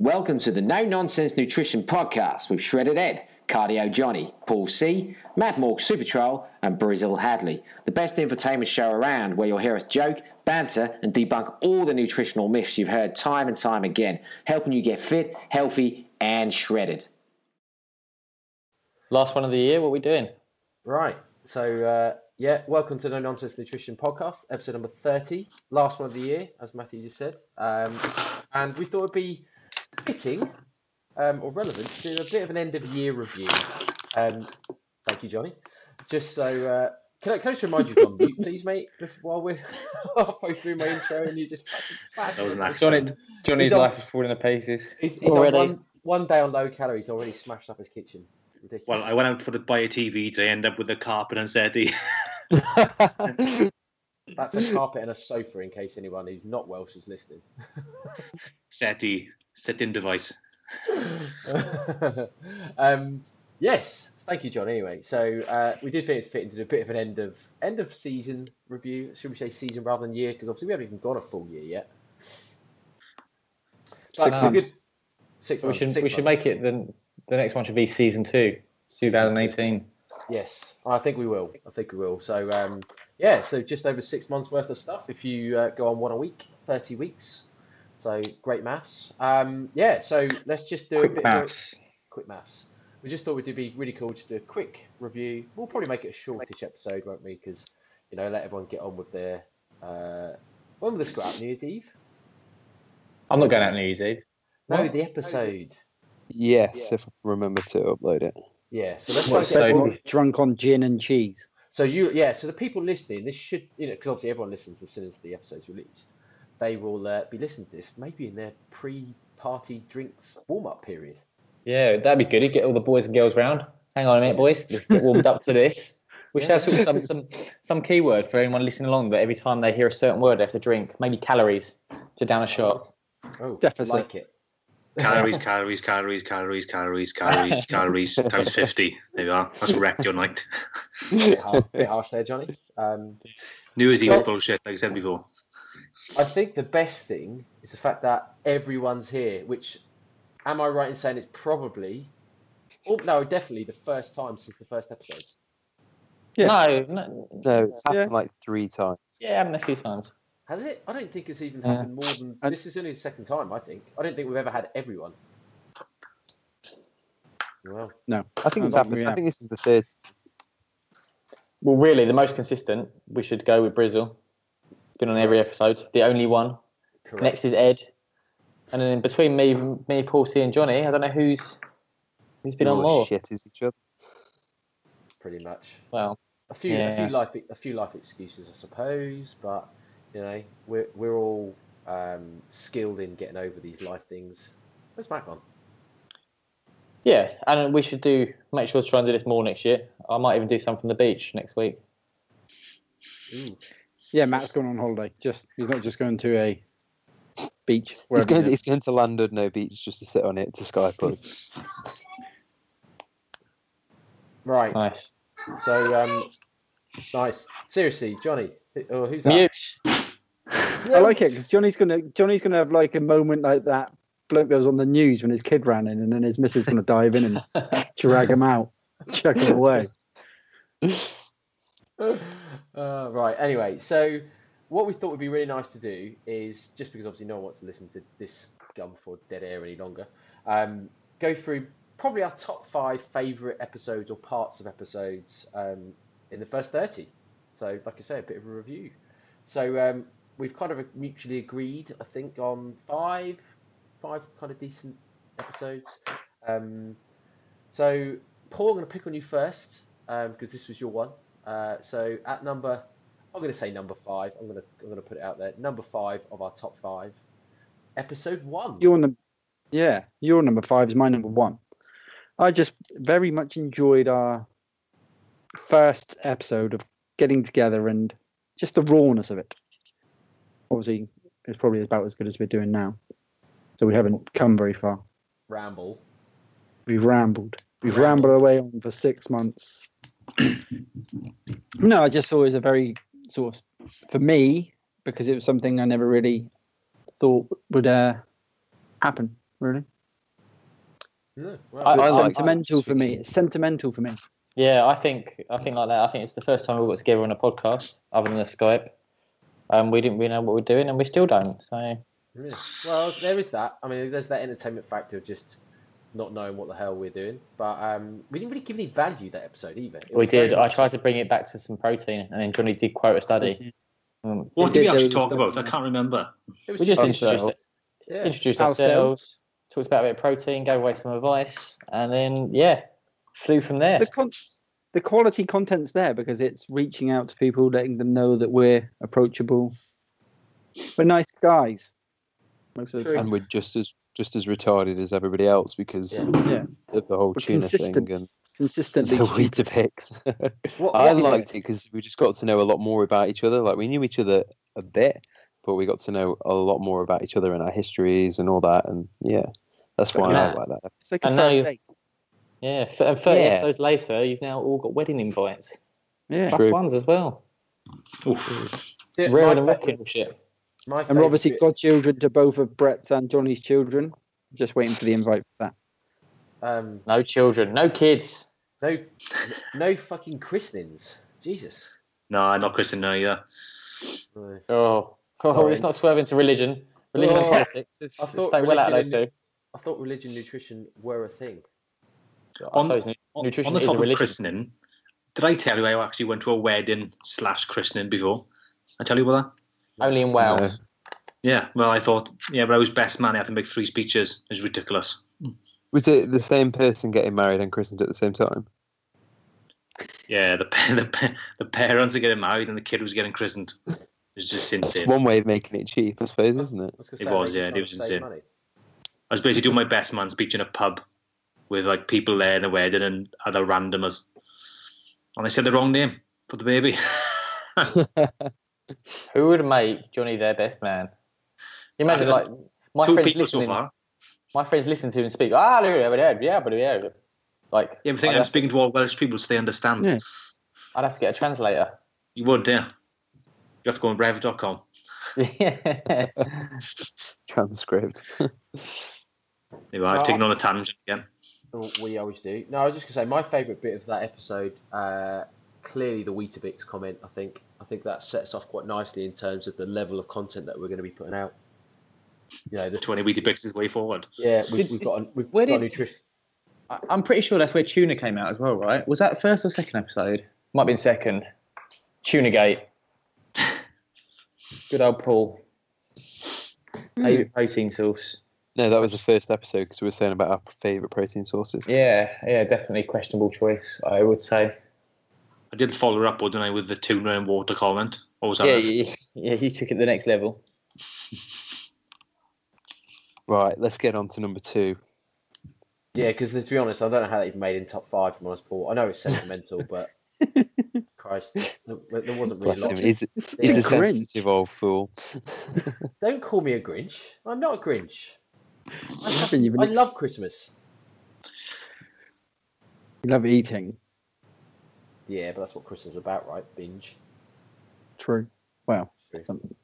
Welcome to the No Nonsense Nutrition Podcast with Shredded Ed, Cardio Johnny, Paul C, Matt Morg Super Troll, and Brazil Hadley. The best infotainment show around where you'll hear us joke, banter, and debunk all the nutritional myths you've heard time and time again, helping you get fit, healthy, and shredded. Last one of the year, what are we doing? Right. So, uh, yeah, welcome to the No Nonsense Nutrition Podcast, episode number 30, last one of the year, as Matthew just said. Um, and we thought it'd be fitting um, or relevant to do a bit of an end of year review. Um, thank you, Johnny. Just so, uh, can, I, can I just remind you, John, you, please, mate, while we're halfway through my intro and you just fucking That was an smashed Johnny. Johnny's He's on- life is falling to pieces. He's, he's on Already. one, one day on low calories, already smashed up his kitchen. Ridiculous. Well, I went out for the buy a TV to end up with a carpet and settee. That's a carpet and a sofa in case anyone who's not Welsh is listening. settee, sit-in device. um, yes, thank you, John. Anyway, so uh, we did think it's fitting to do a bit of an end of end of season review. Should we say season rather than year? Because obviously we haven't even gone a full year yet. But Six months. good- Six we months. should six we should make it the the next one should be season two, 2018. Yes, I think we will. I think we will. So um, yeah, so just over six months worth of stuff. If you uh, go on one a week, thirty weeks. So great maths. Um, yeah, so let's just do a Quick bit. of- maths. quick maths. We just thought it'd be really cool just do a quick review. We'll probably make it a shortish episode, won't we? Because you know, let everyone get on with their. Uh, when will this go out? New Year's Eve? I'm not going out New Year's Eve. No, What? the episode. Yes, if I remember to upload it. Yeah. So let's What, try and get so- Drunk on gin and cheese. So you, yeah. So the people listening, this should, you know, because obviously everyone listens as soon as the episode's released. They will uh, be listening to this maybe in their pre-party drinks warm-up period. Yeah, that'd be good. You get all the boys and girls round. Hang on a minute, boys. Let's get warmed up to this. We should have sort of some, some some keyword for anyone listening along that every time they hear a certain word they have to drink. Maybe calories to down a shot. Oh, Deficit. like it. Calories, calories, calories, calories, calories, calories, calories times 50. There you are. That's wrecked your night. bit, harsh, bit harsh there, Johnny. Um, New Year's Eve Well- bullshit, like I said before. I think the best thing is the fact that everyone's here, which am I right in saying it's probably, oh no, definitely the first time since the first episode. Yeah. No, no, No, it's Yeah. happened like three times. yeah, happened a few times. Has it? I don't think it's even Yeah. happened more than And- this is only the second time. I think I don't think we've ever had everyone. Well, No. I think it's happened. really I think this is the third. Well, really, the most consistent, we should go with Brizzle. Been on every episode. The only one. correct. Next is Ed. And then between me, me, Paul C, and Johnny, I don't know who's who's been on more. shit is each other. pretty much. Well, A few, a few life, a few life excuses, I suppose. But you know, we're we're all um, skilled in getting over these life things. Where's Mac on? yeah, and we should do make sure to try and do this more next year. I might even do some from the beach next week. Ooh. Yeah, Matt's going on holiday. Just he's not just going to a beach. He's going. he He's going to Llandudno Beach just to sit on it to Skype us. Right. Nice. So um, nice. Seriously, Johnny, who- or who's that? Mute. is. I like it because Johnny's gonna Johnny's gonna have like a moment like that. Bloke goes on the news when his kid ran in, and then his missus gonna dive in and drag him out, chuck him away. Uh, right. Anyway, so what we thought would be really nice to do is just because obviously no one wants to listen to this gum for dead air any longer. Um, go through probably our top five favorite episodes or parts of episodes um, in the first thirty. So, like I say, a bit of a review. So um, we've kind of mutually agreed, I think, on five, five kind of decent episodes. Um, so, Paul, I'm going to pick on you first because this was your one. Uh, so at number, I'm going to say number five. I'm going to I'm going to put it out there. Number five of our top five, episode one. Your number, yeah, your number five is my number one. I just very much enjoyed our first episode of getting together and just the rawness of it. Obviously, it's probably about as good as we're doing now, so we haven't come very far. Ramble. We've rambled. We've Rambled. rambled away on for six months. no, I just thought it was a very sort of, for me, because it was something I never really thought would uh, happen. really. No, well, I- It's I like- sentimental for me. It's sentimental for me. Yeah, I think I think like that. I think it's the first time we got together on a podcast, other than a Skype. Um, we didn't really know what we're doing, and we still don't. So Yeah. Well, there is that. I mean, there's that entertainment factor of just not knowing what the hell we're doing. But um, we didn't really give any value that episode either. It we did. I tried to bring it back to some protein, and then Johnny did quote a study. Um, What did did we actually talk about? I can't remember. it was we just just introduced, it, yeah. introduced Ourselves. ourselves, talked about a bit of protein, gave away some advice, and then yeah, flew from there. The con- the quality content's there because it's reaching out to people, letting them know that we're approachable. We're nice guys. Most of the time. and we're just as just as retarded as everybody else because Yeah. Yeah. of the whole We're tuna consistent. thing and Consistently. the stupid. Weetabix. What, I what- liked it because we just got to know a lot more about each other. Like we knew each other a bit, but we got to know a lot more about each other and our histories and all that. And yeah, that's why Yeah. I like that. It's like a And now first you- date. Yeah, and 30 Yeah. episodes later, you've now all got wedding invites. Yeah. Plus True. ones as well. Oof. Yeah, Rare my and fa- wrecking shit. my And we're obviously favourite godchildren to both of Brett's and Johnny's children. Just waiting for the invite for that. um, No children, no kids. no, no fucking christenings. Jesus. No, I'm not Christian either. Oh, oh Sorry. it's not swerving to religion. Religion and Oh, politics. It's, I it's thought stay well out of those religion two. I thought religion, nutrition were a thing. I On- suppose On, nutrition on the is top of christening, did I tell you I actually went to a wedding slash christening before? I tell you about that? Only in Wales. Yeah, well, I thought, yeah, but I was best man. I had to make three speeches. It was ridiculous. Was it the same person getting married and christened at the same time? Yeah, the the, the parents are getting married and the kid was getting christened. It was just That's insane. one way of making it cheap, I suppose, isn't it? Was It was, yeah, it was insane. money. I was basically doing my best man speech in a pub with like people there in the wedding and other randomers. And I said the wrong name for the baby. Who would make Johnny their best man? You imagine, like, my Two friends people so listening. far. my friends listen to him speak. Ah, yeah, yeah, yeah, but yeah. Like, Yeah, but think I'd, I'm speaking to all Welsh people so they understand. Yeah. I'd have to get a translator. You would, yeah. You have to go on rev.com. Yeah. Transcript. Anyway, I've Well, taken on a tangent again. We always do. No, I was just gonna say my favourite bit of that episode, uh, clearly the Weetabix comment. I think I think that sets off quite nicely in terms of the level of content that we're going to be putting out. You know, the 20 Weetabix way forward. yeah, we've, Did- we've got a, we've where got did- nutrition. I- I'm pretty sure that's where Tuna came out as well, right? Was that first or second episode? Might have been second. Tuna Gate. Good old Paul. Favourite protein source. No, that was the first episode because we were saying about our favourite protein sources. Yeah, yeah, definitely questionable choice, I would say. I did follow up, didn't I, with the tuna and water comment. What was that? Yeah, yeah, yeah, you took it to the next level. Right, let's get on to number two. Yeah, because to be honest, I don't know how that even made in top five from honest, Paul. I know it's sentimental, but Christ, there, there wasn't really Bless a lot. him. to- He's, It's, he's a it's cringe. sensitive old fool. Don't call me a Grinch. I'm not a Grinch. I, even I ex- love Christmas. You love eating. Yeah, but that's what Christmas is about, right? Binge. True. Well, True. something.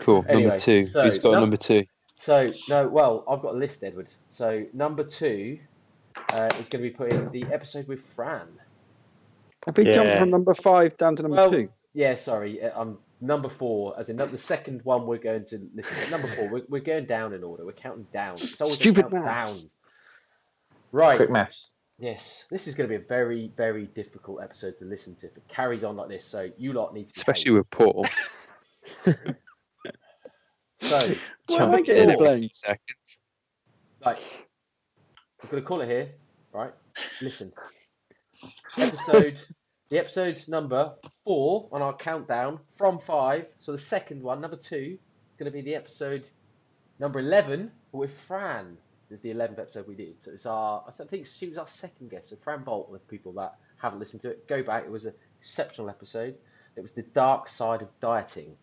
Cool. Anyway, number two. so Who's got num- number two? So no, well, I've got a list, Edward. So number two uh, is going to be put in the episode with Fran. Have we jumped Yeah. from number five down to number Well, two? Yeah, sorry, uh, um, number four, as in the second one we're going to listen to. Number four, we're, we're going down in order. We're counting down. It's always Stupid countdown. maths. Right. Quick maths. Yes, this is going to be a very, very difficult episode to listen to if it carries on like this. So you lot need to, behave. Especially with Paul. So, Why am I number getting four. blamed? Two seconds. Right. I'm going to call it here. Right. Listen. Episode. The episode number four on our countdown from five. So the second one, number two, is going to be the episode number eleven with Fran. This is the eleventh episode we did. So it's our. I think she was our second guest. So Fran Bolt. With people that haven't listened to it, go back. It was an exceptional episode. It was the dark side of dieting.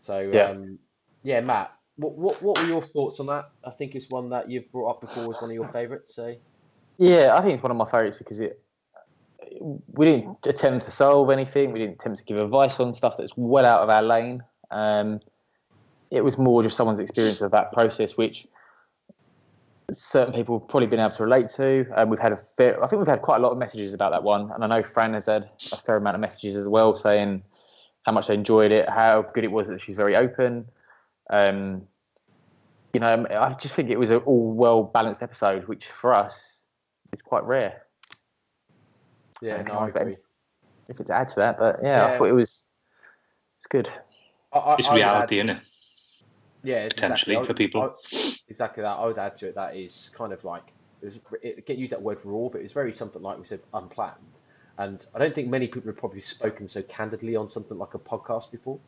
So Yeah. um, yeah, Matt. What, what what were your thoughts on that? I think it's one that you've brought up before as one of your favourites. So Yeah, I think it's one of my favourites because it. We didn't attempt to solve anything. We didn't attempt to give advice on stuff that's well out of our lane. Um, it was more just someone's experience of that process, which certain people have probably been able to relate to. And we've had a fair, I think we've had quite a lot of messages about that one, and I know Fran has had a fair amount of messages as well, saying how much they enjoyed it, how good it was that she's very open. Um, you know, I just think it was an all well balanced episode, which for us is quite rare. Yeah, no, I but- agree. If it's to add to that, but yeah, I thought it was it's good. I, I, It's I would add- reality, isn't it? yeah, it's potentially, exactly, for people. I- exactly that. I would add to it that is kind of like it was. It, get use that word raw, but it's very something like we said unplanned. And I don't think many people have probably spoken so candidly on something like a podcast before.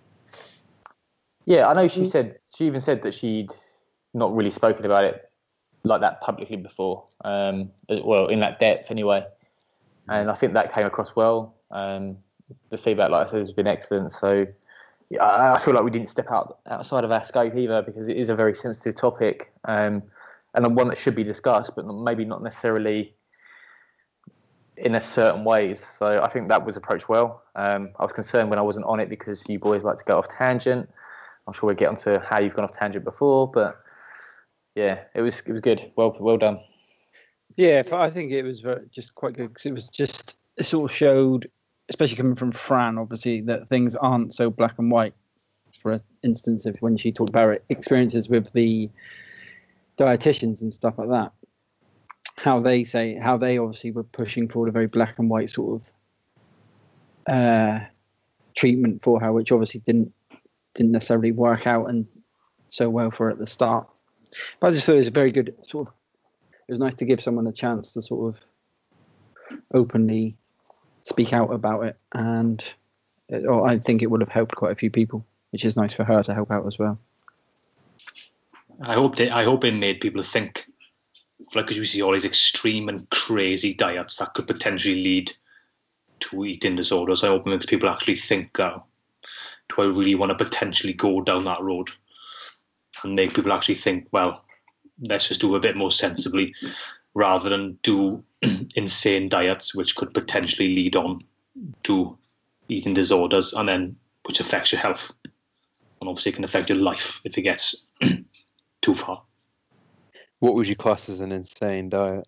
Yeah, I know she said she even said that she'd not really spoken about it like that publicly before. Um, well, in that depth anyway, and I think that came across well. Um, the feedback, like I said, has been excellent. So yeah, I feel like we didn't step out outside of our scope either because it is a very sensitive topic um, and one that should be discussed, but maybe not necessarily in a certain ways. So I think that was approached well. Um, I was concerned when I wasn't on it because you boys like to go off tangent. I'm sure we'll get onto how you've gone off tangent before, but yeah, it was it was good. Well well done. Yeah, I think it was very, just quite good because it was just it sort of showed, especially coming from Fran, obviously that things aren't so black and white. For instance, if when she talked about her experiences with the dietitians and stuff like that, how they say how they obviously were pushing forward a very black and white sort of uh, treatment for her, which obviously didn't didn't necessarily work out and so well for her at the start. But I just thought it was a very good sort of it was nice to give someone a chance to sort of openly speak out about it, and it, or I think it would have helped quite a few people, which is nice for her to help out as well. I hope they, I hope it made people think, like, because you see all these extreme and crazy diets that could potentially lead to eating disorders. I hope it makes people actually think that. Do I really want to potentially go down that road? And make people actually think, well, let's just do a bit more sensibly, rather than do insane diets which could potentially lead on to eating disorders, and then which affects your health, and obviously can affect your life if it gets too far. What would you class as an insane diet?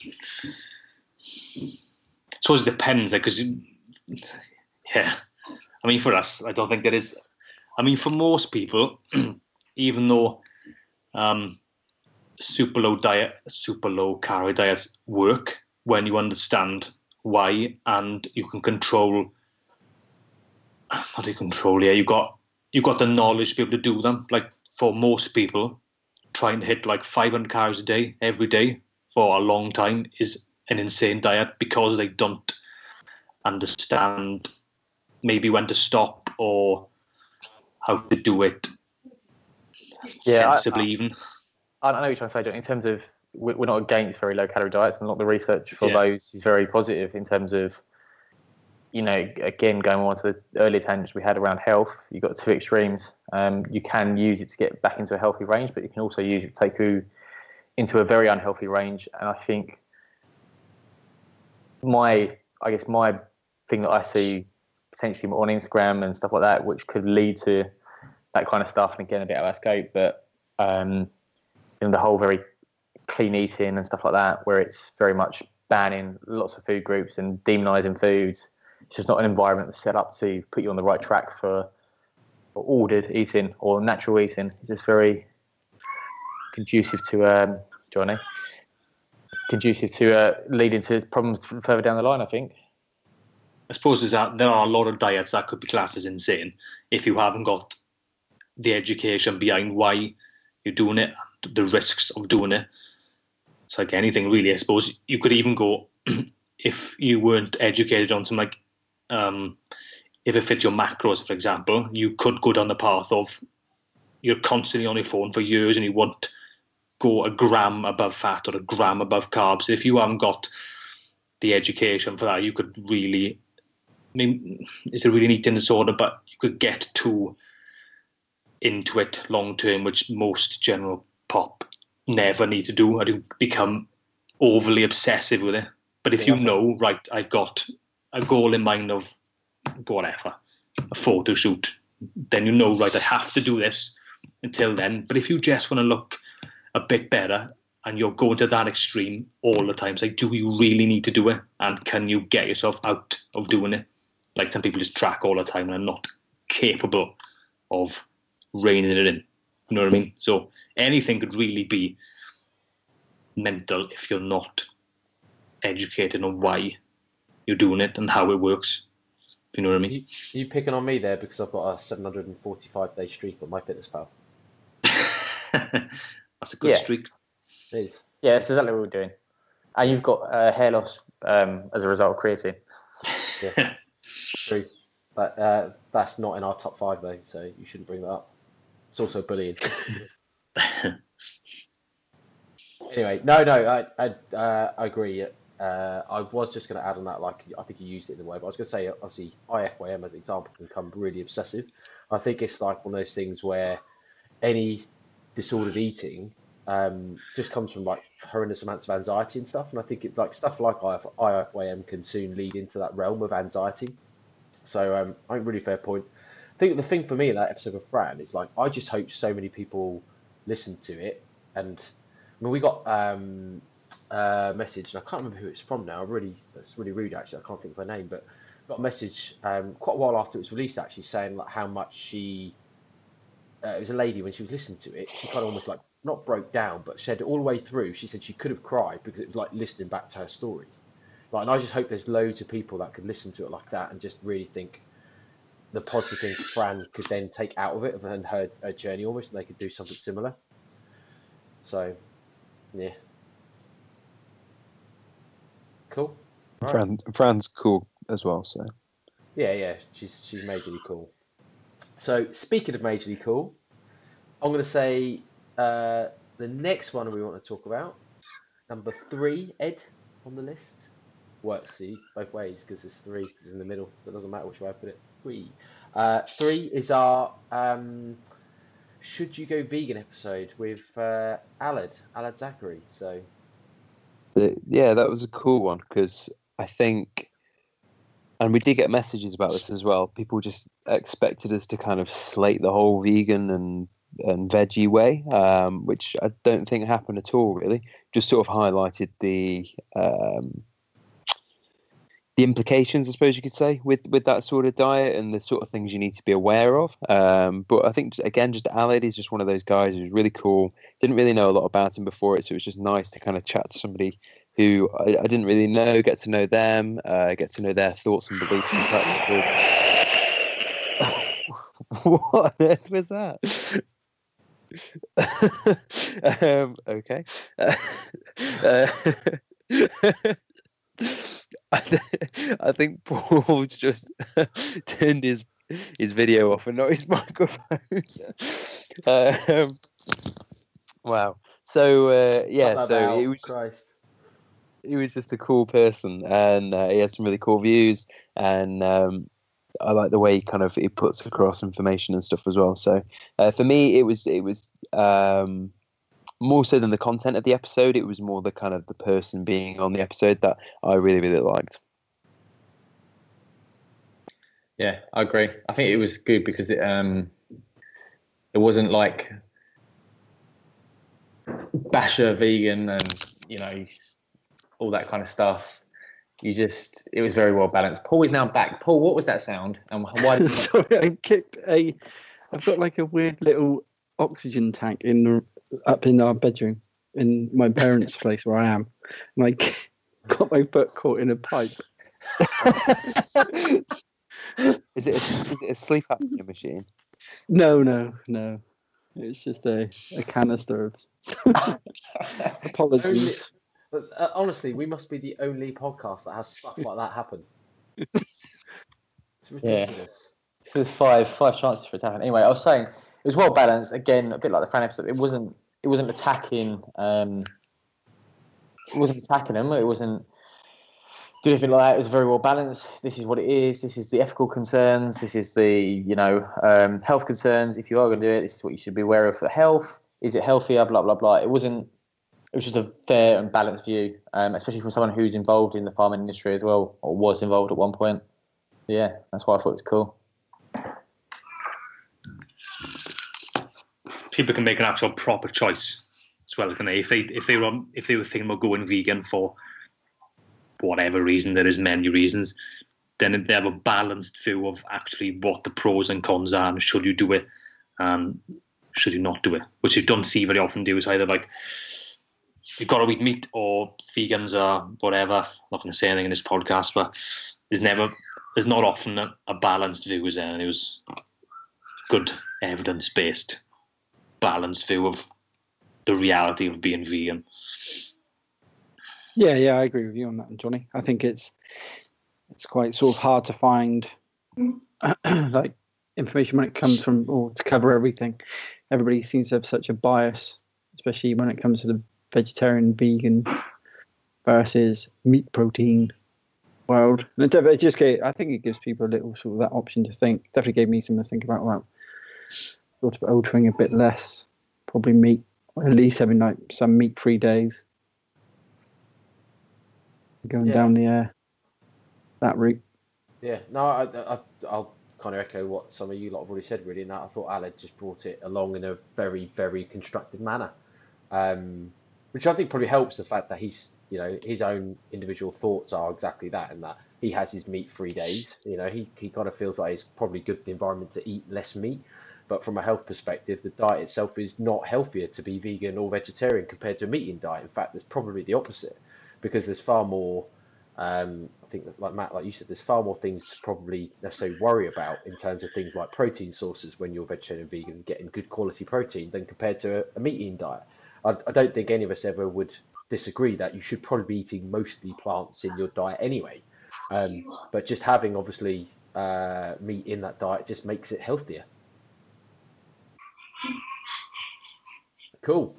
I suppose it depends, eh, because yeah, I mean for us, I don't think there is. I mean for most people, even though um, super low diet, super low calorie diets work when you understand why and you can control. How do you control? Yeah, you got you got the knowledge to be able to do them. Like for most people, trying to hit like 500 calories a day every day for a long time is an insane diet because they don't understand maybe when to stop or how to do it Yeah, I- sensibly I- even. I don't know what you're trying to say, John. In terms of we- we're not against very low calorie diets, and a lot of the research for Yeah. those is very positive in terms of, you know, again going on to the earlier tangents we had around health. You've got two extremes. Um, you can use it to get back into a healthy range, but you can also use it to take you into a very unhealthy range. And I think my, I guess my thing that I see potentially on Instagram and stuff like that, which could lead to that kind of stuff, and again a bit of our scope, but um, you know, the whole very clean eating and stuff like that, where it's very much banning lots of food groups and demonizing foods. It's just not an environment that's set up to put you on the right track for, ordered eating or natural eating. It's just very conducive to um, Johnny, conducive to uh, leading to problems further down the line. I think. I suppose a, there are a lot of diets that could be classed as insane if you haven't got the education behind why you're doing it, the risks of doing it. It's like anything really. I suppose you could even go if you weren't educated on something like um, if it fits your macros, for example, you could go down the path of you're constantly on your phone for years and you won't go a gram above fat or a gram above carbs. If you haven't got the education for that, you could really I mean, it's a really an eating disorder, but you could get too into it long term, which most general pop never need to do. I do become overly obsessive with it. But if you Yeah. know, right, I've got a goal in mind of whatever, a photo shoot then you know, right, I have to do this until then. But if you just want to look a bit better and you're going to that extreme all the time, it's like, do you really need to do it? And can you get yourself out of doing it? Like some people just track all the time and are not capable of reining it in. You know what I mean? So anything could really be mental if you're not educated on why you're doing it and how it works. If you know what I mean? You, you picking on me there because I've got a 745 day streak on MyFitnessPal. That's a good Yeah. streak. It is. Yeah, that's exactly what we're doing. And you've got uh, hair loss um, as a result of creatine. True. But uh, that's not in our top five though, so you shouldn't bring that up. It's also bullying. anyway, no, no, I I, uh, I agree. Uh, I was just going to add on that, like I think you used it in the way, but I was going to say, obviously, IFYM as an example can become really obsessive. I think it's like one of those things where any disordered eating um, just comes from like horrendous amounts of anxiety and stuff, and I think it like stuff like IF, IFYM can soon lead into that realm of anxiety. So um, I think really fair point. I think the thing for me in that episode of Fran is like I just hope so many people listen to it, and I mean we got um, a message, and I can't remember who it's from now. Really, that's really rude actually. I can't think of her name, but got a message um, quite a while after it was released actually saying like how much she. Uh, it was a lady when she was listening to it. She kind of almost like not broke down, but said all the way through. She said she could have cried because it was like listening back to her story. Like, and I just hope there's loads of people that could listen to it like that and just really think the positive things Fran could then take out of it and her, her journey almost, and they could do something similar. So, yeah. Cool. Right. Fran, Fran's cool as well. So Yeah, yeah, she's she's majorly cool. So speaking of majorly cool, I'm going to say uh, the next one we want to talk about, number three, Ed, on the list. Works see both ways because it's three 'cause it's in the middle, so it doesn't matter which way I put it. Three. Uh, three is our um, should you go vegan episode with uh, Aled Aled Zachary. So yeah, that was a cool one because I think, and we did get messages about this as well. People just expected us to kind of slate the whole vegan and and veggie way, um, which I don't think happened at all. Really, just sort of highlighted the um, the implications, I suppose you could say, with with that sort of diet and the sort of things you need to be aware of. Um, but I think again, just Aled is just one of those guys who's really cool. Didn't really know a lot about him before it, so it was just nice to kind of chat to somebody who I, I didn't really know, get to know them, uh, get to know their thoughts and beliefs and practices. what on earth was that? um, okay. Uh, I, th- I think Paul's just turned his his video off and not his microphone. um, wow. So uh, yeah, so it was just Christ. he was just a cool person and uh, he has some really cool views and um, I like the way he kind of he puts across information and stuff as well. So uh, for me, it was it was um, more so than the content of the episode. It was more the kind of the person being on the episode that I really really liked. Yeah, I agree. I think it was good because it um it wasn't like basher vegan and you know all that kind of stuff. You just it was very well balanced. Paul is now back. Paul, what was that sound? And why? Did Sorry, I kicked a. I've got like a weird little oxygen tank in the, up in our bedroom in my parents' place where I am, and I got my foot caught in a pipe. Is it a, is it a sleep apnea machine? No, no, no. It's just a, a canister of. Apologies. But uh, honestly, we must be the only podcast that has stuff like that happen. It's Yeah. ridiculous. So there's five five chances for it to happen. Anyway, I was saying it was well balanced. Again, a bit like the fan episode. It wasn't it wasn't attacking um it wasn't attacking them. It wasn't doing anything like that. It was very well balanced. This is what it is. This is the ethical concerns. This is the you know um, health concerns. If you are going to do it, this is what you should be aware of for health. Is it healthier? Blah blah blah. It wasn't. It was just a fair and balanced view, um, especially from someone who's involved in the farming industry as well, or was involved at one point. Yeah, that's why I thought it was cool. People can make an actual proper choice as well, can they? If they if they were if they were thinking about going vegan for whatever reason, there is many reasons, then they have a balanced view of actually what the pros and cons are, and should you do it, and should you not do it, which you don't see very often. Do is either like you've got to eat meat or vegans are whatever. I'm not going to say anything in this podcast, but there's never, there's not often a, a balanced view, is there? And it was good evidence based, balanced view of the reality of being vegan. Yeah, yeah, I agree with you on that, Johnny. I think it's it's quite sort of hard to find like information when it comes from or to cover everything. Everybody seems to have such a bias, especially when it comes to the vegetarian, vegan versus meat protein world. And it, it just gave, I think it gives people a little sort of that option to think. Definitely gave me something to think about. Well, sort of altering a bit less, probably meat, at least having like some meat-free days. Going Yeah. down the air that route. Yeah, no, I, I, I'll kind of echo what some of you lot have already said, really. And that I thought Aled just brought it along in a very, very constructive manner, um, which I think probably helps the fact that he's, you know, his own individual thoughts are exactly that, and that he has his meat-free days. You know, he, he kind of feels like it's probably good environment to eat less meat, but from a health perspective, the diet itself is not healthier to be vegan or vegetarian compared to a meat-eating diet. In fact, it's probably the opposite, because there's far more um, I think like Matt, like you said, there's far more things to probably necessarily worry about in terms of things like protein sources when you're vegetarian and vegan, getting good quality protein than compared to a, a meat eating diet. I, I don't think any of us ever would disagree that you should probably be eating mostly plants in your diet anyway. Um, but just having obviously uh, meat in that diet just makes it healthier. Cool.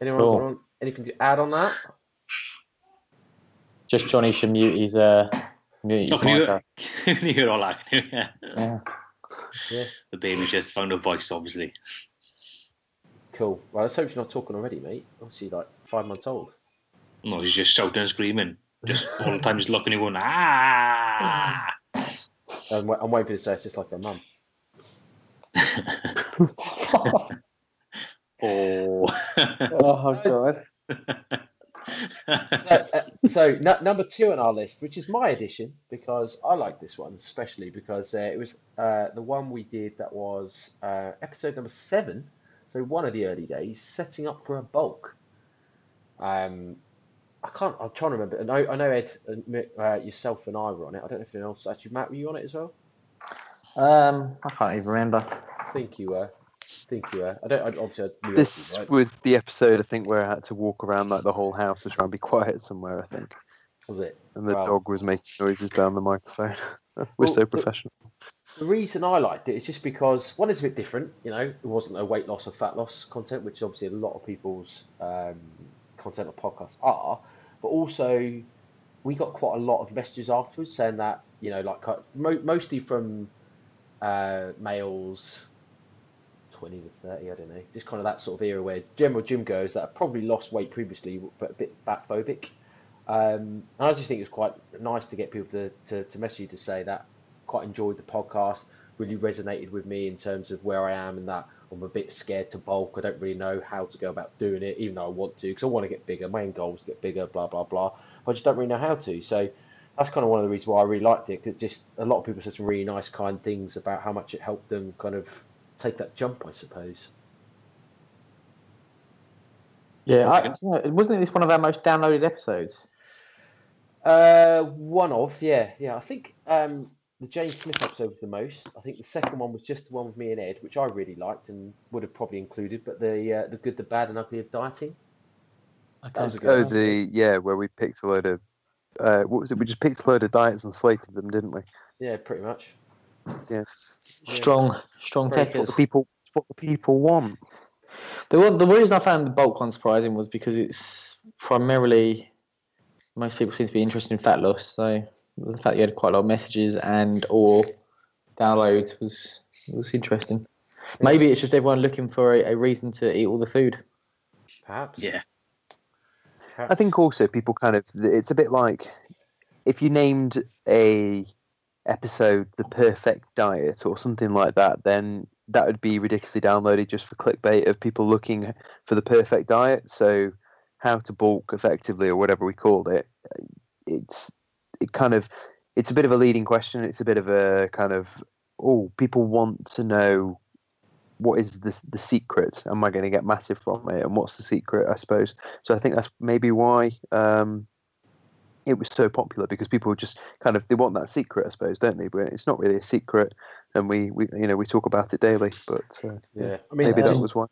Anyone Cool. want anything to add on that? Just Johnny should mute his uh mute his Not can you, micro. can you hear all that? yeah. Yeah. Yeah. The baby's just found a voice, obviously. Cool. Well, let's hope she's not talking already, mate. Obviously, like five months old. No, he's just shouting and screaming. Just all the time he's looking and going, ah! I'm, wa- I'm waiting for you to say it's just like her mum. oh. Oh god. So, uh, so n- number two on our list, which is my edition, because I like this one especially because uh, it was uh, the one we did that was uh, episode number seven, so one of the early days, setting up for a bulk. Um, I can't. I'm trying to remember. I know, I know Ed, and Mi- uh, yourself, and I were on it. I don't know if anyone else. Actually, Matt, were you on it as well? Um, I can't even remember. I think you were. Think you were. I don't. I, obviously, I knew This right? was the episode I think where I had to walk around like the whole house to try and be quiet somewhere. I think, was it. and the Wow. dog was making noises down the microphone. We're Well, so professional. The reason I liked it is just because one is a bit different. You know, it wasn't a weight loss or fat loss content, which obviously a lot of people's um, content on podcasts are. But also, we got quite a lot of messages afterwards saying that you know, like kind of- mo- mostly from uh, males, twenty to thirty, I don't know, just kind of that sort of era where general gym goers that have probably lost weight previously but a bit fat phobic. Um, and I just think it's quite nice to get people to, to, to message you to say that quite enjoyed the podcast, really resonated with me in terms of where I am and that I'm a bit scared to bulk. I don't really know how to go about doing it, even though I want to, because I want to get bigger. My end goal is to get bigger, blah, blah, blah. I just don't really know how to. So that's kind of one of the reasons why I really liked it, because just a lot of people said some really nice, kind things about how much it helped them kind of take that jump, I suppose. Yeah, I, wasn't this one of our most downloaded episodes? Uh, one of, yeah, yeah. I think um, the James Smith episode was the most. I think the second one was just the one with me and Ed, which I really liked and would have probably included. But the uh, the good, the bad, and ugly of dieting. That was a good Oh, one. the yeah, where we picked a load of. Uh, what was it? We just picked a load of diets and slated them, didn't we? Yeah, pretty much. Yeah. Strong, strong Very techers. What the people, what the people want. The one, the reason I found the bulk one surprising was because it's primarily most people seem to be interested in fat loss. So the fact you had quite a lot of messages and or downloads was was interesting. Maybe it's just everyone looking for a, a reason to eat all the food. Perhaps. Yeah. I think also people kind of it's a bit like if you named a episode the perfect diet or something like that, then that would be ridiculously downloaded just for clickbait of people looking for the perfect diet. So how to bulk effectively or whatever we called it. It's it kind of it's a bit of a leading question. It's a bit of a kind of oh people want to know what is the the secret? Am I going to get massive from it? And what's the secret? I suppose. So I think that's maybe why um, it was so popular because people just kind of they want that secret, I suppose, don't they? But it's not really a secret, and we, we you know we talk about it daily. But uh, Yeah, I mean, maybe that was why.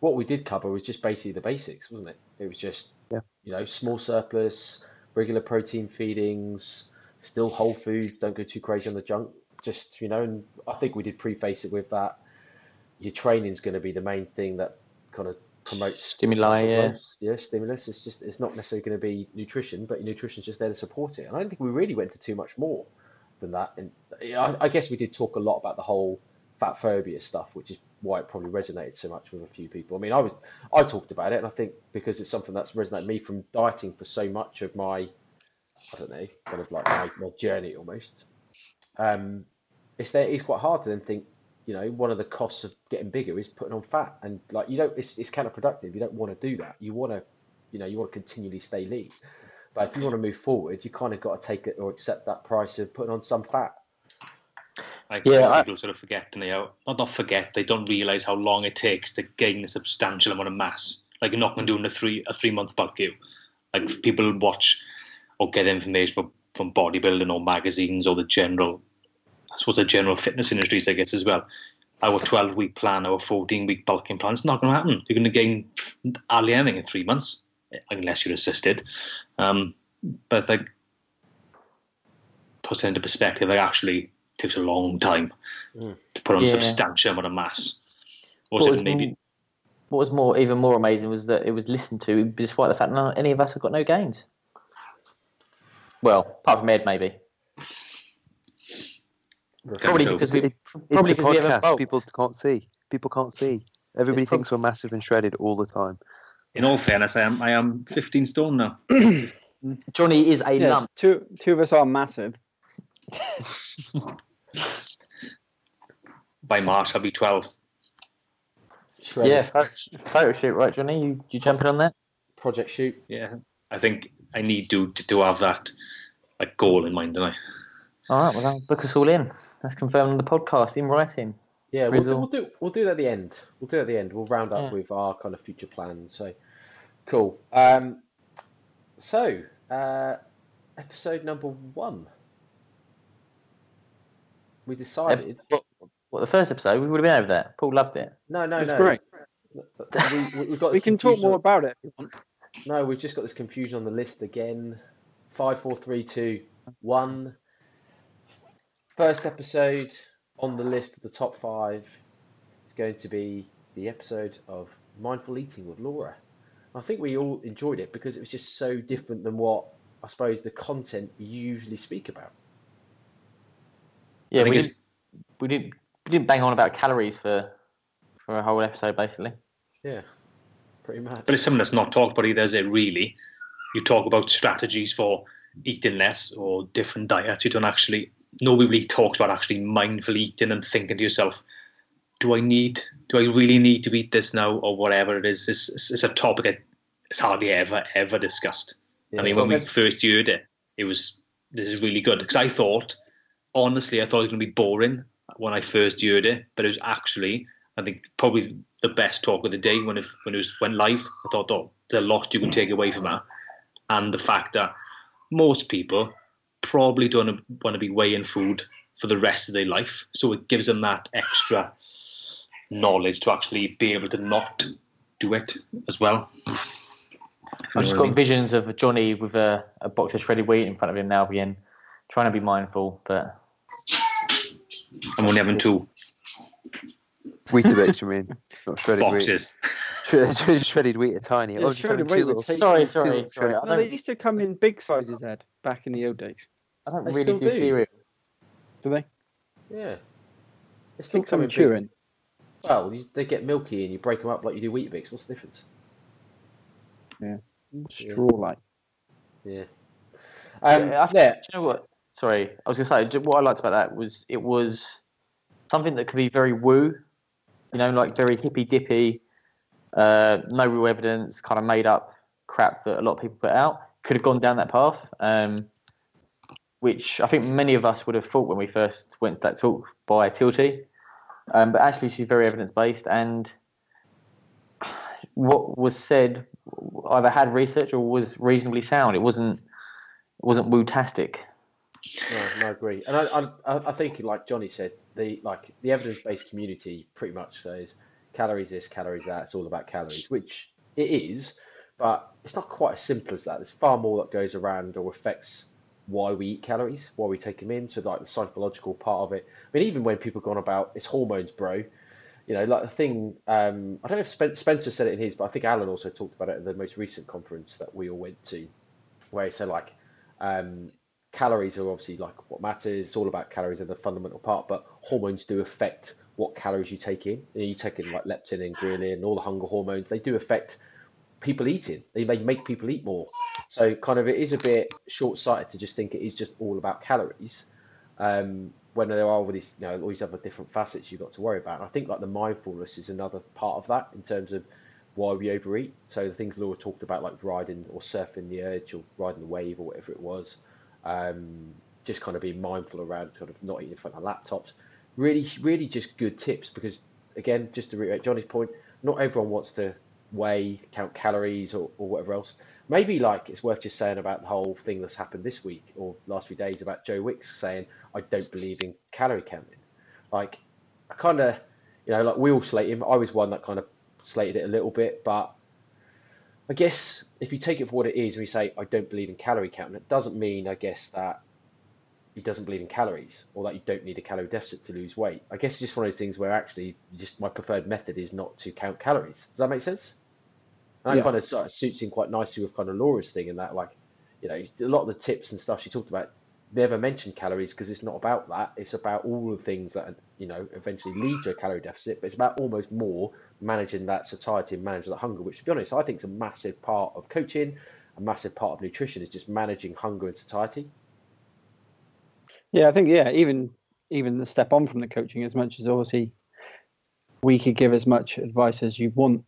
what we did cover was just basically the basics, wasn't it? It was just, Yeah. you know, small surplus, regular protein feedings, still whole food, don't go too crazy on the junk. Just, you know, and I think we did preface it with that your training's going to be the main thing that kind of promotes Stimuli, yeah. yeah, stimulus. It's just, it's not necessarily going to be nutrition, but your nutrition's just there to support it. And I don't think we really went into too much more than that. And you know, I, I guess we did talk a lot about the whole fat phobia stuff, which is why it probably resonated so much with a few people. I mean, I was I talked about it, and I think because it's something that's resonated with me from dieting for so much of my, I don't know, kind of like my, my journey almost. Um, it's there. It's quite hard to then think. You know, one of the costs of getting bigger is putting on fat, and like you don't. It's it's counterproductive. You don't want to do that. You want to, you know, you want to continually stay lean. But if you want to move forward, you kind of got to take it or accept that price of putting on some fat. Like Yeah, some I- people sort of forget, and they oh, not not forget, they don't realise how long it takes to gain a substantial amount of mass. Like you're not going to do in a three a three month bulk you. Like people watch or get information from from bodybuilding or magazines or the general, I suppose the general fitness industries I guess as well. Our 12 week plan, our 14 week bulking plan, it's not going to happen. You're going to gain hardly anything in three months, unless you're assisted. Um, but I think puts it into perspective, it actually takes a long time Mm. to put on a Yeah. substantial amount of mass. Or What is was, maybe more, what was more, even more amazing was that it was listened to despite the fact none, any of us have got no gains. Well, apart from Ed, maybe. Probably because we It- probably it's a because we have a podcast. People can't see. People can't see. Everybody It's prob- thinks we're massive and shredded all the time. in all fairness, I am I am 15 stone now. Johnny is a Yeah, lump. two two of us are massive. By March, I'll be 12. Shredded. Yeah, photo, photo shoot, right, Johnny? You you jumping on that? Project shoot. Yeah, I think I need to to, to have that like goal in mind, don't I? All right, well, that'll book us all in. That's confirmed on the podcast in writing. Yeah, we'll do, we'll do we'll do that at the end. We'll do it at the end. We'll round up Yeah. with our kind of future plans. So cool. Um, so uh, episode number one. We decided. What, what, the first episode? We would have been over that. Paul loved it. No, no, It's no. great. We, we, we've got We can talk more on- about it if you want. No, we've just got this confusion on the list again. Five, four, three, two, one. First episode on the list of the top five is going to be the episode of Mindful Eating with Laura. I think we all enjoyed it because it was just so different than what I suppose the content we usually speak about. Yeah, I we it's- didn't, we didn't we didn't bang on about calories for for a whole episode basically. Yeah, pretty much. But it's something that's not talked about either, is it really? You talk about strategies for eating less or different diets. You don't actually, nobody really talks about actually mindful eating and thinking to yourself, do I need, do I really need to eat this now or whatever it is? It's, it's, it's a topic that it's hardly ever, ever discussed. Yeah, I mean, when we first heard it, it was, this is really good. Because I thought, honestly, I thought it was going to be boring when I first heard it, but it was actually, I think, probably the best talk of the day when it, when it was went live. I thought, oh, there's a lot you can take away from that. And the fact that most people probably don't want to be weighing food for the rest of their life. So it gives them that extra knowledge to actually be able to not do it as well. I've just what I got mean. visions of Johnny with a, a box of shredded wheat in front of him now being trying to be mindful, but I'm only having two Weetabix, you mean? Not shredded wheat. boxes. Shredded, shredded wheat are tiny. Yeah, oh, shredded wheat little- would sorry, sorry, sorry. No, they used to come in big sizes, Ed, back in the old days. I don't They really still do do. cereal. Do they? Yeah. They I still think come some chewing. Well, you, they get milky and you break them up like you do Weetabix. What's the difference? Yeah. Straw like. Yeah. Um, Yeah, I- yeah. Do you know what? Sorry, I was going to say what I liked about that was it was something that could be very woo, you know, like very hippy dippy, uh, no real evidence, kind of made up crap that a lot of people put out. Could have gone down that path, um, which I think many of us would have thought when we first went to that talk by Tilty. Um, but actually, she's very evidence based, and what was said either had research or was reasonably sound. It wasn't it wasn't woo-tastic. No, I agree, and I, I, I think, like Johnny said, the like the evidence-based community pretty much says calories this, calories that. It's all about calories, which it is, but it's not quite as simple as that. There's far more that goes around or affects why we eat calories, why we take them in, so like the psychological part of it. I mean, even when people go on about it's hormones, bro. You know, like the thing. Um, I don't know if Spencer said it in his, but I think Alan also talked about it at the most recent conference that we all went to, where he said like um, calories are obviously like what matters. It's all about calories and the fundamental part, but hormones do affect what calories you take in. You, know, you take in like leptin and ghrelin all the hunger hormones. They do affect people eating. They, they make people eat more. So kind of it is a bit short-sighted to just think it is just all about calories. Um, when there are all these, you know, all these other different facets you've got to worry about. And I think like the mindfulness is another part of that in terms of why we overeat. So the things Laura talked about, like riding or surfing the urge or riding the wave or whatever it was, um, just kind of being mindful around sort of not eating in front of laptops. Really, really just good tips because, again, just to reiterate Johnny's point, not everyone wants to weigh, count calories or, or whatever else. Maybe like it's worth just saying about the whole thing that's happened this week or last few days about Joe Wicks saying, I don't believe in calorie counting. Like, I kind of, you know, like we all slate him. I was one that kind of slated it a little bit, but I guess if you take it for what it is and you say, I don't believe in calorie counting, it doesn't mean, I guess, that he doesn't believe in calories or that you don't need a calorie deficit to lose weight. I guess it's just one of those things where actually just my preferred method is not to count calories. Does that make sense? And that Yeah. kind of sort of suits in quite nicely with kind of Laura's thing and that, like, you know, a lot of the tips and stuff she talked about never mentioned calories because it's not about that. It's about all the things that, you know, eventually lead to a calorie deficit, but it's about almost more managing that satiety and managing that hunger, which to be honest, I think is a massive part of coaching, a massive part of nutrition is just managing hunger and satiety. Yeah, I think yeah, even even the step on from the coaching, as much as obviously we could give as much advice as you want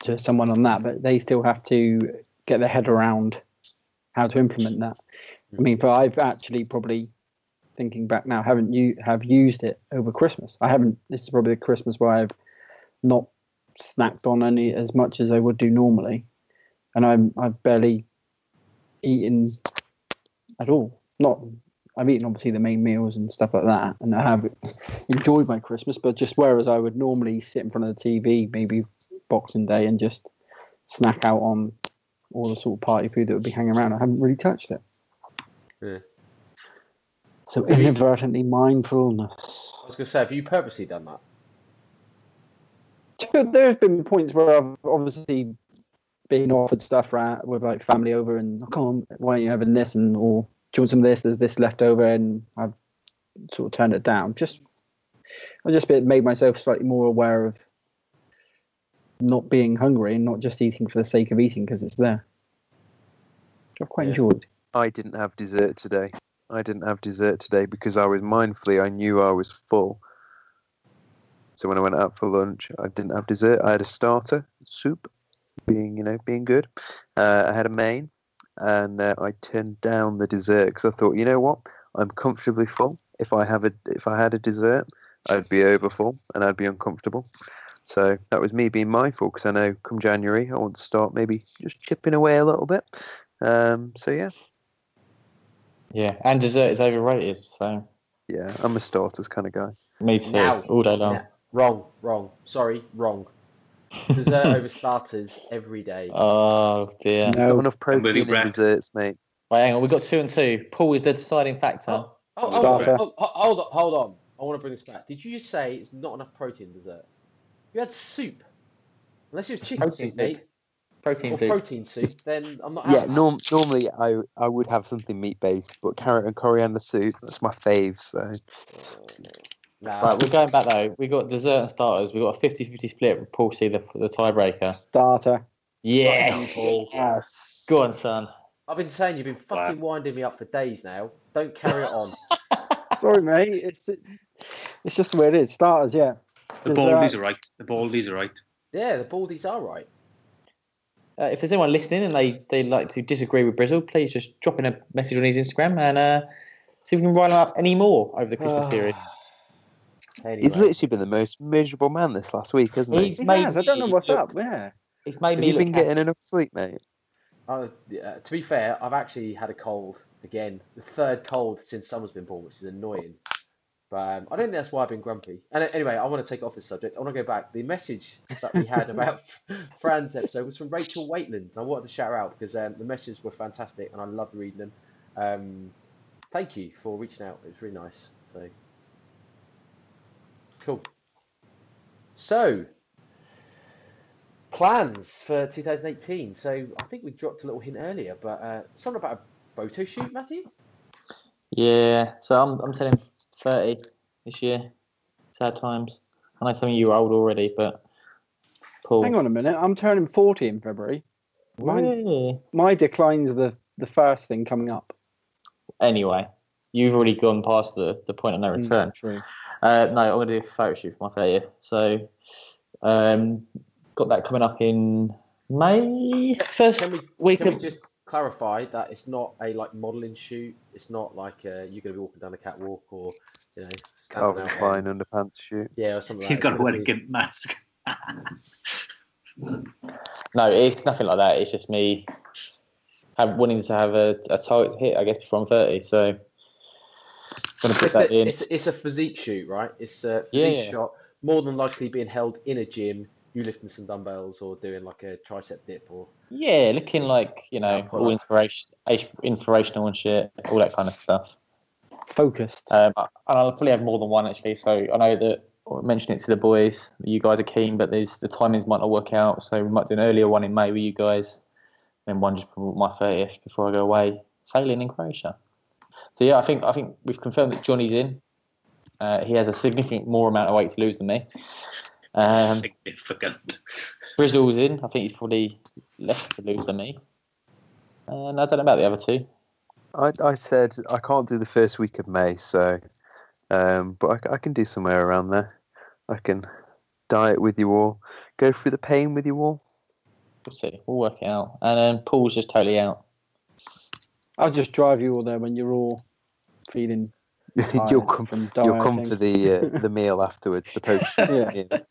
to someone on that, but they still have to get their head around how to implement that. I mean, for I've actually probably thinking back now, haven't you have used it over Christmas? I haven't. This is probably the Christmas where I've not snacked on any as much as I would do normally, and I'm I've barely eaten at all. Not I've eaten obviously the main meals and stuff like that, and I have enjoyed my Christmas. But just whereas I would normally sit in front of the TV, maybe Boxing Day, and just snack out on all the sort of party food that would be hanging around, I haven't really touched it. Yeah. So Have you- inadvertently mindfulness. I was going to say, have you purposely done that? There have been points where I've obviously been offered stuff right, with like family over and oh, come on, why aren't you having this and or do you want some of this? There's this left over and I've sort of turned it down. Just I've just made myself slightly more aware of not being hungry and not just eating for the sake of eating because it's there. Which I've quite Yeah. enjoyed. I didn't have dessert today. I didn't have dessert today because I was mindfully, I knew I was full. So when I went out for lunch, I didn't have dessert. I had a starter, soup, being you know being good. Uh, I had a main, and uh, I turned down the dessert because I thought, you know what, I'm comfortably full. If I have a if I had a dessert, I'd be over full and I'd be uncomfortable. So that was me being mindful because I know come January I want to start maybe just chipping away a little bit. Um, so yeah, Yeah, and dessert is overrated. So yeah, I'm a starters kind of guy. me too, Now. all day long. Nah, wrong, wrong. Sorry, wrong. Dessert over starters every day. Oh dear. Not No, enough with you, protein in Brett. desserts, mate. Right, hang on, we've got two and two. Paul is the deciding factor. Oh, oh, hold, Starter. on, hold, hold on, hold on. I want to bring this back. Did you just say it's not enough protein in dessert? You had soup. Unless it was chicken Protein soup, soup. mate, Protein or soup. protein soup, then I'm not Yeah, norm- normally I I would have something meat based, but carrot and coriander soup that's my fave. So Nah. Right, we're going back though. We got dessert and starters. We got a 50-50 split. with Paul C the the tiebreaker. starter. Yes. Paul. Yes. Go on, son. I've been saying you've been fucking winding me up for days now. Don't carry it on. Sorry, mate. It's it's just the way it is. Starters, yeah. The Does Baldies that- are right. The Baldies are right. Yeah, the Baldies are right. Uh, if there's anyone listening and they they like to disagree with Brizzle, please just drop in a message on his Instagram and uh, see if we can rile him up any more over the Christmas period. Anyway. He's literally been the most miserable man this last week, hasn't he? He's He made has. I don't know what's look- up. Yeah. It's made Have me you look been getting enough sleep, mate? Uh, yeah, to be fair, I've actually had a cold again. The third cold since summer's been born, which is annoying. But um, I don't think that's why I've been grumpy. And uh, anyway, I want to take off this subject. I want to go back. The message that we had about Fran's episode was from Rachel Waitland. I wanted to shout her out because um, the messages were fantastic and I loved reading them. Um, thank you for reaching out. It was really nice. So cool. So plans for 2018. So I think we dropped a little hint earlier, but uh, something about a photo shoot, Matthew. Yeah, so I'm I'm turning thirty this year. Sad times. I know some of you are old already, but Paul. Hang on a minute. I'm turning 40 in February. Mine, Really? my decline's the the first thing coming up. Anyway, you've already gone past the, the point of no return. Mm, True. Uh, no, I'm going to do a photo shoot for my 30th. So, um, got that coming up in May. First Can we, week can we just clarify that it's not a like modelling shoot? It's not like uh, you're going to be walking down the catwalk or you know standing Calvin out Klein on- underpants shoot. yeah, or something like He's that. got to It's wear gonna a gimp mask. No, it's nothing like that. It's just me have, wanting to have a, a target to hit, I guess, before I'm 30. So, going to put It's that a, in. it's, a- it's a physique shoot, right? It's a physique yeah. shot, more than likely being held in a gym, you lifting some dumbbells or doing like a tricep dip or Yeah, looking like, you know, Yeah, all up. inspiration, inspirational and shit, all that kind of stuff. Focused. Um, and I'll probably have more than one actually. So I know that I mentioned it to the boys. You guys are keen, but there's the timings might not work out. So we might do an earlier one in May with you guys, then one just for my thirtieth before I go away sailing in Croatia. So yeah, I think I think we've confirmed that Johnny's in. Uh, he has a significant more amount of weight to lose than me. Um, Significant. Brizzle's in. I think he's probably less to lose than me. And I don't know about the other two. I, I said I can't do the first week of May, so um, but I, I can do somewhere around there. I can diet with you all, go through the pain with you all. We'll see. We'll work it out. And then Paul's just totally out. I'll just drive you all there when you're all feeling tired you'll come. from You'll come for the uh, the meal afterwards. The post.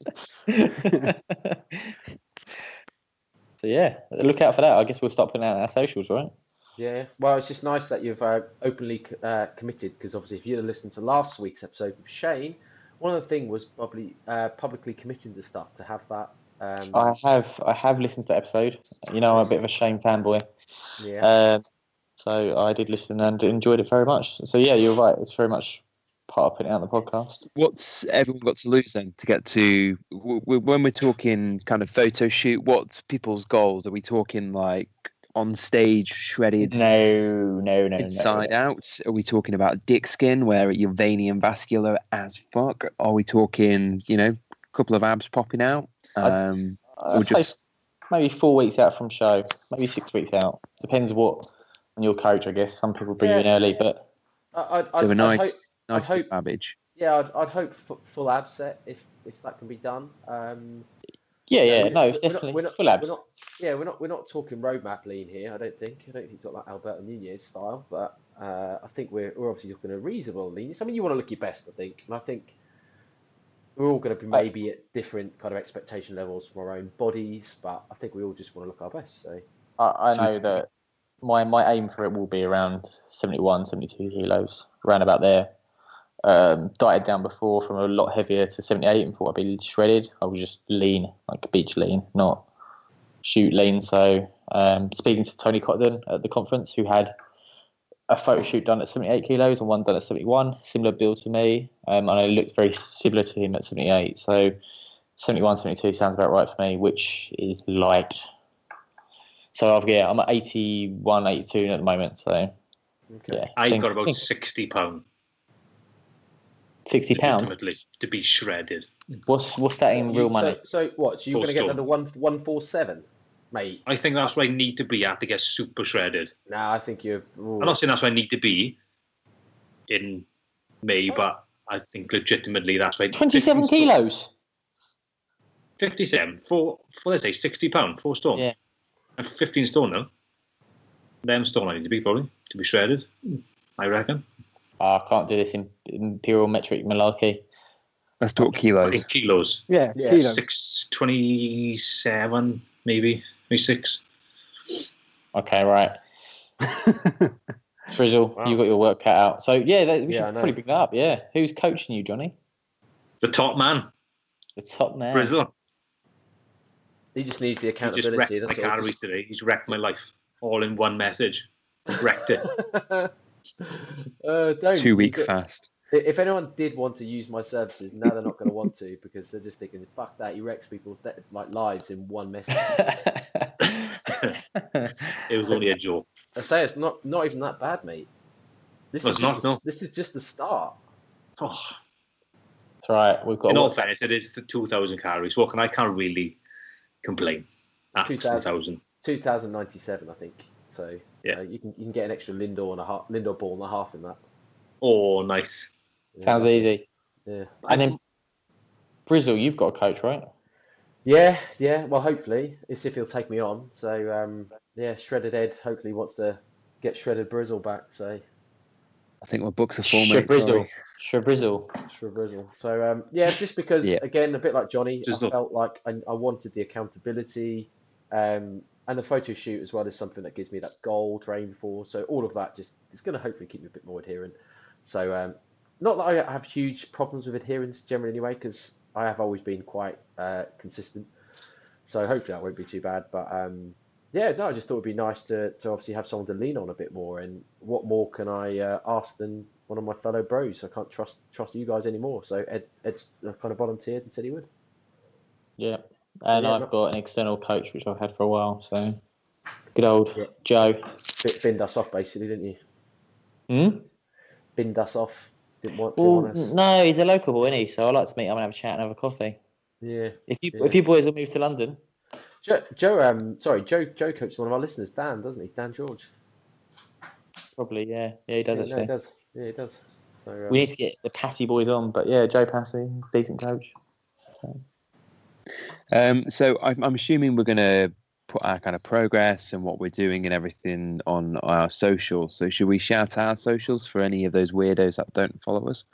Yeah. so yeah, look out for that. I guess we'll start putting out our socials, right? Yeah, well, it's just nice that you've uh, openly uh, committed because obviously, if you had listened to last week's episode with Shane, one of the things was probably uh, publicly committing to stuff to have that. Um, I have I have listened to the episode. You know, I'm a bit of a Shane fanboy. yeah, Um, so I did listen and enjoyed it very much. So yeah, you're right. It's very much part of putting out the podcast. What's everyone got to lose then to get to when we're talking kind of photo shoot? What's people's goals? Are we talking like on stage shredded No, no, no, inside no. out? Are we talking about dick skin where you're veiny and vascular as fuck? Are we talking you know a couple of abs popping out? I'd- Um, I'd Or say just- maybe four weeks out from show, maybe six weeks out. Depends what on your coach, I guess. Some people bring you in early, but I, I'd, so I'd, a I'd nice hope, nice hope- babbage. yeah, I'd, I'd hope f- full ab set if if that can be done. Um, yeah, yeah, we're- no, we're it's not- definitely we're not- full abs. We're not, yeah, we're not we're not talking roadmap lean here. I don't think. I don't think it's like Alberto Nunez style, but uh, I think we're we're obviously looking at reasonable leanness. I mean, you want to look your best, I think, and I think we're all going to be maybe at different kind of expectation levels from our own bodies, but I think we all just want to look our best. So I, I know that my my aim for it will be around 71, 72 kilos, around about there. Um, dieted down before from a lot heavier to 78 and thought I'd be shredded. I was just lean, like beach lean, not shoot lean. So um, speaking to Tony Cotton at the conference, who had a photo shoot done at 78 kilos and one done at 71, similar build to me, um, and I looked very similar to him at 78. So 71, 72 sounds about right for me, which is light. So I've yeah, I'm at 81, 82 at the moment. So okay. yeah, ah, I've think- got about think sixty pound 60 pound. ultimately to be shredded. What's what's that in real money? So, so what? So you're going to get stone. down to one one four seven, mate? I think that's where I need to be at to get super shredded. Nah, I think you're. ooh. I'm not saying that's where I need to be in May, but I think legitimately that's where 27 kilos. 57. Four, what did they say? 60 pound, four stone. Yeah. And 15 stone now. Them stone I need to be probably to be shredded. I reckon. Oh, I can't do this in imperial metric malarkey. Let's talk kilos. In kilos. Yeah, Yeah, kilo. Six twenty-seven, maybe, maybe six. Okay, right. Frizzle, Wow. you got your work cut out. So yeah, that, we Yeah, should know. probably bring that up. Yeah, who's coaching you, Johnny? The top man, The top man. Brizzle. He just needs the He just accountability. wrecked my that's all. calories today. He's wrecked my life, all in one message. Wrecked it. uh, don't. Two week You fast. If anyone did want to use my services, now they're not going to want to because they're just thinking, "Fuck that!" He wrecks people's de- like lives in one message. It was only a joke. I say it's not not even that bad, mate. This No, is just not, the, no. This is just the start. Oh, That's right. We've got. in all WhatsApp- fairness, it is the 2,000 calories. What can I can't really complain. At 2,000. 2,000. 2097, I think. So Yeah. uh, you can you can get an extra Lindor and a half, Lindor ball and a half in that. Oh, nice. Yeah. Sounds easy. Yeah. And then Brizzle, you've got a coach, right? Yeah, yeah. Well, hopefully, it's if he'll take me on. So um, yeah, shredded Ed hopefully wants to get shredded Brizzle back. So I think my books are the four minutes. Shabrizzle. Shabrizzle. So um, yeah, just because Yeah. again, a bit like Johnny, Just I look- felt like I, I wanted the accountability, um, and the photo shoot as well is something that gives me that goal to aim for. So all of that just is going to hopefully keep me a bit more adherent. So um, not that I have huge problems with adherence generally anyway, because I have always been quite uh, consistent. So hopefully that won't be too bad. But um, yeah, no, I just thought it'd be nice to, to obviously have someone to lean on a bit more. And what more can I uh, ask than one of my fellow bros? I can't trust trust you guys anymore. So Ed Ed's kind of volunteered and said he would. Yeah. And Yeah, I've got an external coach which I've had for a while. So good old Yeah. Joe. Bit, binned us off basically, didn't you? Hmm? Binned us off. Didn't want, didn't Well, want us. no, he's a local boy, isn't he? So I like to meet him and have a chat and have a coffee. Yeah. If you Yeah. if you boys will move to London, Joe, Joe, um, sorry, Joe, Joe coaches one of our listeners, Dan, doesn't he? Dan George. probably yeah, yeah, he does yeah, actually. no, he does. Yeah, he does. So um, We need to get the Passy boys on, but yeah, Joe Passy, decent coach. Um, so I'm, I'm assuming we're going to put our kind of progress and what we're doing and everything on our socials. So should we shout out our socials for any of those weirdos that don't follow us?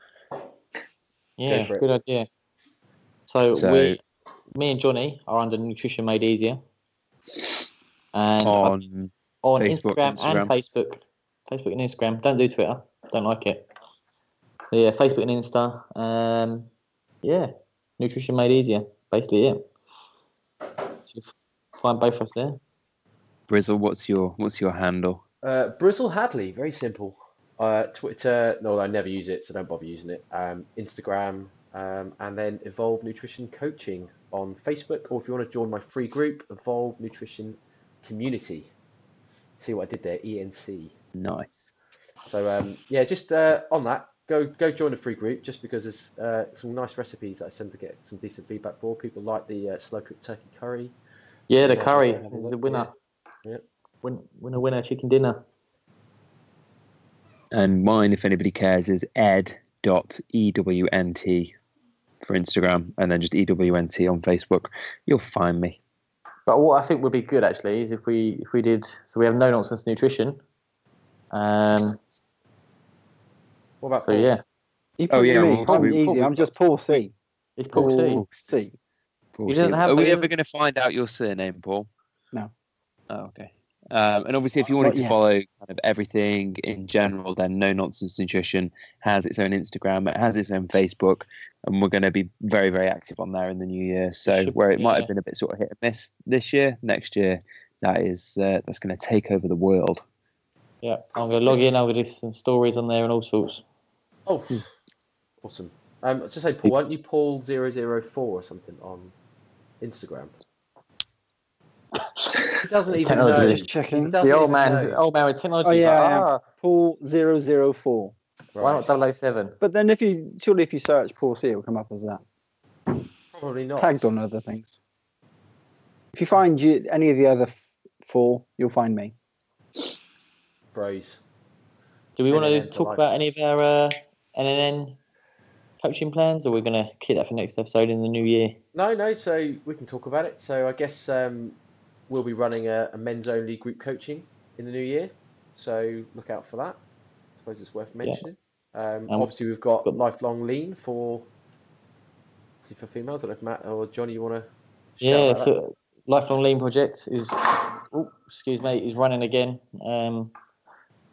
Yeah, for good idea. So, So- we, me and Johnny are under Nutrition Made Easier, and On on Facebook, Instagram, Instagram. and Facebook, Facebook and Instagram. Don't do Twitter. Don't like it. So yeah, Facebook and Insta. Um, yeah, Nutrition Made Easier. Basically it. So find both of us there. Brizzle, what's your what's your handle? Uh, Brizzle Hadley, very simple. Uh, Twitter, no, I never use it, so don't bother using it. Um, Instagram, um, and then Evolve Nutrition Coaching on Facebook, or if you want to join my free group, Evolve Nutrition Community. See what I did there? ENC. Nice. So um, yeah, just uh, on that, go go join the free group. Just because there's uh, some nice recipes that I tend to get some decent feedback for. People like the uh, slow cooked turkey curry. Yeah, the curry is a is the look, winner. yeah. Yeah. Win, winner, winner, chicken dinner. And mine, if anybody cares, is ed.ewnt for Instagram, and then just ewnt on Facebook. You'll find me. But what I think would be good actually is if we if we did so we have no nonsense nutrition. Um. What about So Paul? yeah, You Oh, put yeah, me, well, I'm we- easy. I'm just Paul C. it's Paul C. Paul C. Paul He doesn't C. have Are the- we ever going to find out your surname, Paul? No. Oh, okay. Um, and obviously, if you wanted Not to yet. follow kind of everything in general, then No Nonsense Nutrition has its own Instagram, it has its own Facebook, and we're going to be very, very active on there in the new year. So should where it be, might yeah. have been a bit sort of hit and miss this year, next year, that is uh, that's going to take over the world. Yeah, I'm gonna log in. I'm gonna do some stories on there and all sorts. Oh, awesome. Um, just say, Paul, why don't you Paul 004 or something on Instagram? He doesn't even Technology. know. Just checking. He doesn't The old even man, know. old man with technology. Oh, is yeah, like, ah, Paul 004. why not 007? But then if you surely if you search Paul C, it will come up as that. Probably not. Tagged on other things. If you find you, any of the other f- four, you'll find me. Bros. Do we want to talk life. about any of our uh, NNN coaching plans, or we're going to keep that for next episode in the new year? No, no. So we can talk about it. So I guess um, we'll be running a, a men's only group coaching in the new year. So look out for that. I suppose it's worth mentioning. Um, Um, obviously, we've got, got- lifelong lean for see for females. I don't know if Matt or Johnny, you want to? Yeah, so lifelong lean project is, oh, excuse me, is running again. Um,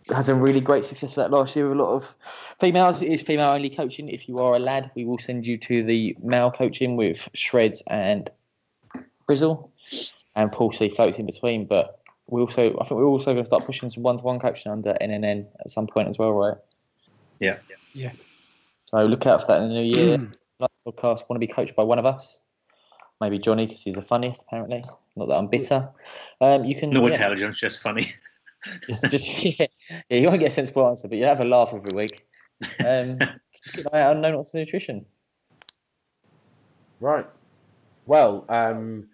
had some really great success with that last year with a lot of females. It is female only coaching. If you are a lad, we will send you to the male coaching with Shreds and Brizzle, and Paul C floats in between. But we also, I think we're also going to start pushing some one-to-one coaching under NNN at some point as well, right? Yeah. Yeah. So look out for that in the new year. Last podcast want to be coached by one of us. Maybe Johnny because he's the funniest apparently. Not that I'm bitter. Um, you can No yeah, intelligence, just funny. just, just yeah, yeah, you won't get a sensible answer, but you have a laugh every week. Um, just keep an eye out on No Nutrition. Right. Well, um,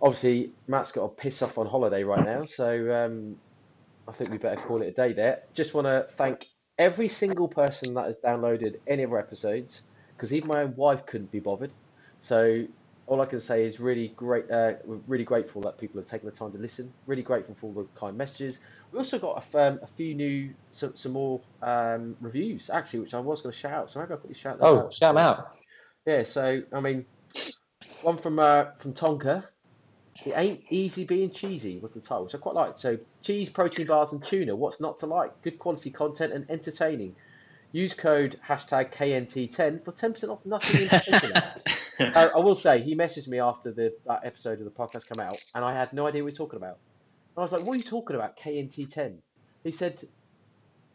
obviously Matt's got to piss off on holiday right now, so um, I think we better call it a day there. Just want to thank every single person that has downloaded any of our episodes, because even my own wife couldn't be bothered. So all I can say is really great. Uh, we're really grateful that people have taken the time to listen. Really grateful for all the kind messages. We also got a, um, a few new, some, some more um, reviews actually, which I was going to shout out. So maybe I'll quickly shout that Oh, out. shout 'em out. Yeah, so I mean, one from uh, from Tonka. It ain't easy being cheesy was the title, which I quite liked. So cheese, protein bars, and tuna. What's not to like? Good quality content and entertaining. Use code hashtag KNT10 for 10% off nothing in particular. uh, I will say he messaged me after the that episode of the podcast came out, and I had no idea what he was talking about. And I was like, "What are you talking about, KNT10?" He said,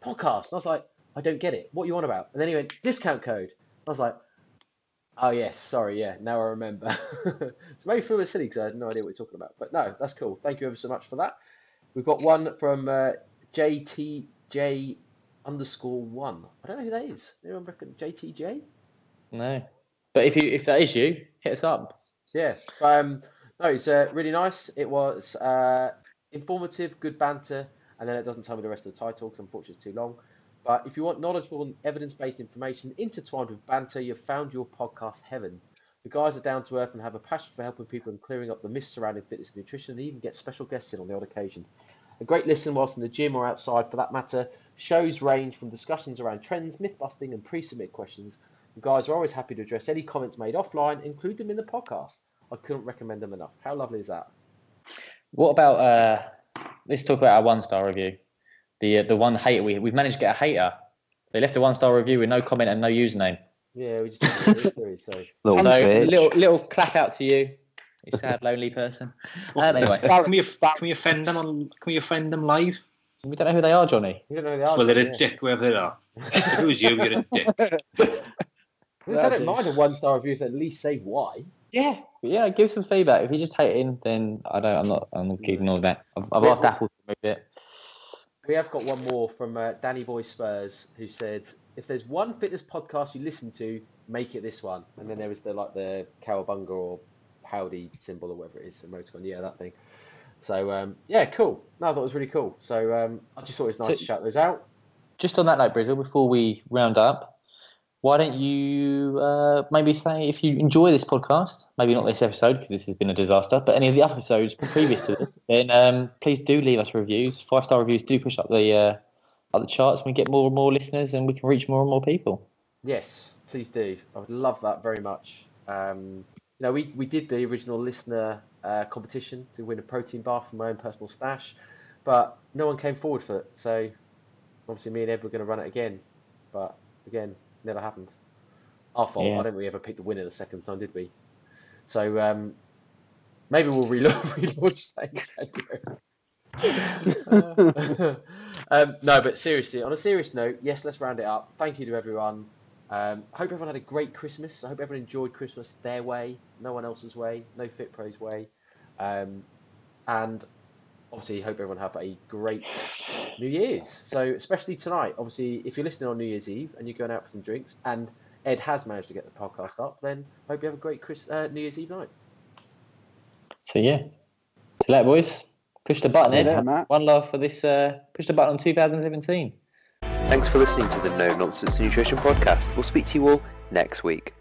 "Podcast." And I was like, "I don't get it. What are you on about?" And then he went, "Discount code." I was like, Oh yes, sorry, yeah, now I remember. so maybe threw it silly because I had no idea what you're talking about. But no, that's cool. Thank you ever so much for that. We've got one from uh, JTJ underscore one. I don't know who that is. Anyone reckon JTJ? No, but if you if that is you, hit us up. Yeah. Um, no, it's uh, really nice. It was uh, informative, good banter, and then it doesn't tell me the rest of the title because unfortunately it's too long. But if you want knowledgeable and evidence-based information intertwined with banter, you've found your podcast heaven. The guys are down to earth and have a passion for helping people and clearing up the myths surrounding fitness and nutrition, and even get special guests in on the odd occasion. A great listen whilst in the gym or outside, for that matter. Shows range from discussions around trends, myth busting, and pre-submit questions. The guys are always happy to address any comments made offline, include them in the podcast. I couldn't recommend them enough. How lovely is that? What about uh? Let's talk about our one star review. The uh, the one hater we we've managed to get a hater. They left a one star review with no comment and no username. Yeah, we just didn't know what it is, so Little so little little clap out to you, you sad lonely person. Um, anyway, can we can we offend them on? Can we offend them live? we don't know who they are, Johnny. we don't know who they are. Well, they're a yeah. dick wherever they are. if it was you, you're a dick. I don't mind a one star review if at least say why. Yeah, yeah. Give some feedback. If you just hating, then I don't. I'm not. I'm not keeping all that. I've, I've Yeah. asked Apple to move it. We have got one more from uh, Danny Boy Spurs who said, "If there's one fitness podcast you listen to, make it this one." And then there was the like the cowabunga or howdy symbol or whatever it is, emoticon. Yeah, that thing. So um, yeah, cool. No, I thought it was really cool. So um, I just thought it was nice So- to shout those out. Just on that note, Brizzle, before we round up, why don't you uh, maybe say if you enjoy this podcast, maybe not this episode because this has been a disaster, but any of the other episodes previous to this, then um, please do leave us reviews. Five star reviews do push up the uh, up the charts. We get more and more listeners, and we can reach more and more people. Yes, please do. I would love that very much. Um, you know, we, we did the original listener uh, competition to win a protein bar from my own personal stash, but no one came forward for it. So obviously, me and Ed were going to run it again, but again, never happened. Our fault. Yeah. I don't think we ever picked the winner the second time, did we? So um, maybe we'll relo- relaunch that in January. um, no, but seriously, on a serious note, yes, let's round it up. Thank you to everyone. Um, hope everyone had a great Christmas. I hope everyone enjoyed Christmas their way, no one else's way, no Fit Pro's way. Um, and obviously, hope everyone have a great New Year's. So, especially tonight, obviously, if you're listening on New Year's Eve and you're going out for some drinks, and Ed has managed to get the podcast up, then hope you have a great Chris, uh, New Year's Eve night. So yeah, see you later, boys. Push the button, Ed. later, One love for this. Uh, push the button on 2017. Thanks for listening to the No Nonsense Nutrition Podcast. We'll speak to you all next week.